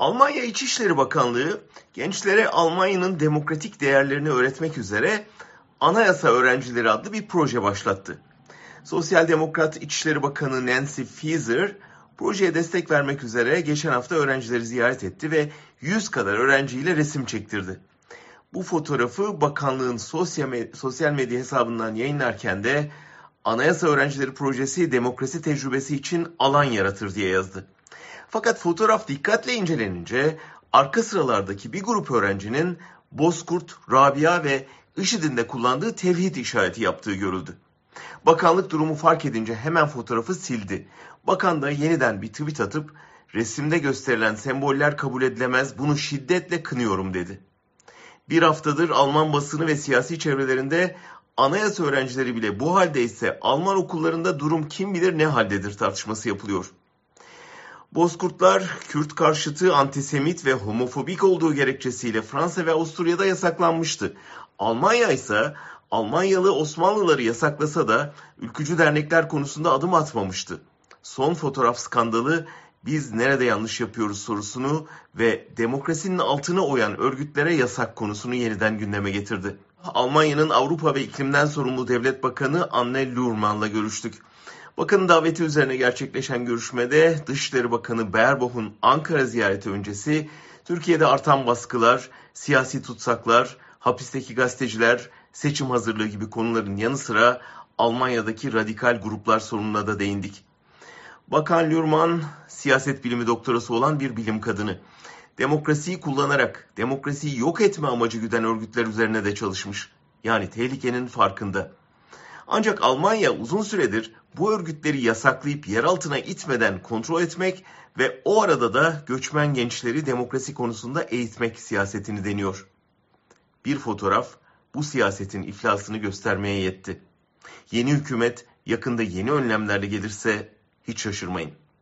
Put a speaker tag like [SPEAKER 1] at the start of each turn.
[SPEAKER 1] Almanya İçişleri Bakanlığı gençlere Almanya'nın demokratik değerlerini öğretmek üzere Anayasa Öğrencileri adlı bir proje başlattı. Sosyal Demokrat İçişleri Bakanı Nancy Faeser projeye destek vermek üzere geçen hafta öğrencileri ziyaret etti ve 100 kadar öğrenciyle resim çektirdi. Bu fotoğrafı bakanlığın sosyal medya hesabından yayınlarken de Anayasa Öğrencileri Projesi demokrasi tecrübesi için alan yaratır diye yazdı. Fakat fotoğraf dikkatle incelenince arka sıralardaki bir grup öğrencinin Bozkurt, Rabia ve IŞİD'in de kullandığı tevhid işareti yaptığı görüldü. Bakanlık durumu fark edince hemen fotoğrafı sildi. Bakan da yeniden bir tweet atıp resimde gösterilen semboller kabul edilemez bunu şiddetle kınıyorum dedi. Bir haftadır Alman basını ve siyasi çevrelerinde anayasa öğrencileri bile bu halde ise Alman okullarında durum kim bilir ne haldedir tartışması yapılıyor. Bozkurtlar Kürt karşıtı, antisemit ve homofobik olduğu gerekçesiyle Fransa ve Avusturya'da yasaklanmıştı. Almanya ise Almanyalı Osmanlıları yasaklasa da ülkücü dernekler konusunda adım atmamıştı. Son fotoğraf skandalı biz nerede yanlış yapıyoruz sorusunu ve demokrasinin altına oyan örgütlere yasak konusunu yeniden gündeme getirdi. Almanya'nın Avrupa ve iklimden sorumlu devlet bakanı Anne Lurman'la görüştük. Bakanın daveti üzerine gerçekleşen görüşmede Dışişleri Bakanı Baerbock'un Ankara ziyareti öncesi Türkiye'de artan baskılar, siyasi tutsaklar, hapisteki gazeteciler, seçim hazırlığı gibi konuların yanı sıra Almanya'daki radikal gruplar sorununa da değindik. Bakan Lürman, siyaset bilimi doktorası olan bir bilim kadını. Demokrasiyi kullanarak demokrasiyi yok etme amacı güden örgütler üzerine de çalışmış. Yani tehlikenin farkında. Ancak Almanya uzun süredir bu örgütleri yasaklayıp yer altına itmeden kontrol etmek ve o arada da göçmen gençleri demokrasi konusunda eğitmek siyasetini deniyor. Bir fotoğraf bu siyasetin iflasını göstermeye yetti. Yeni hükümet yakında yeni önlemlerle gelirse hiç şaşırmayın.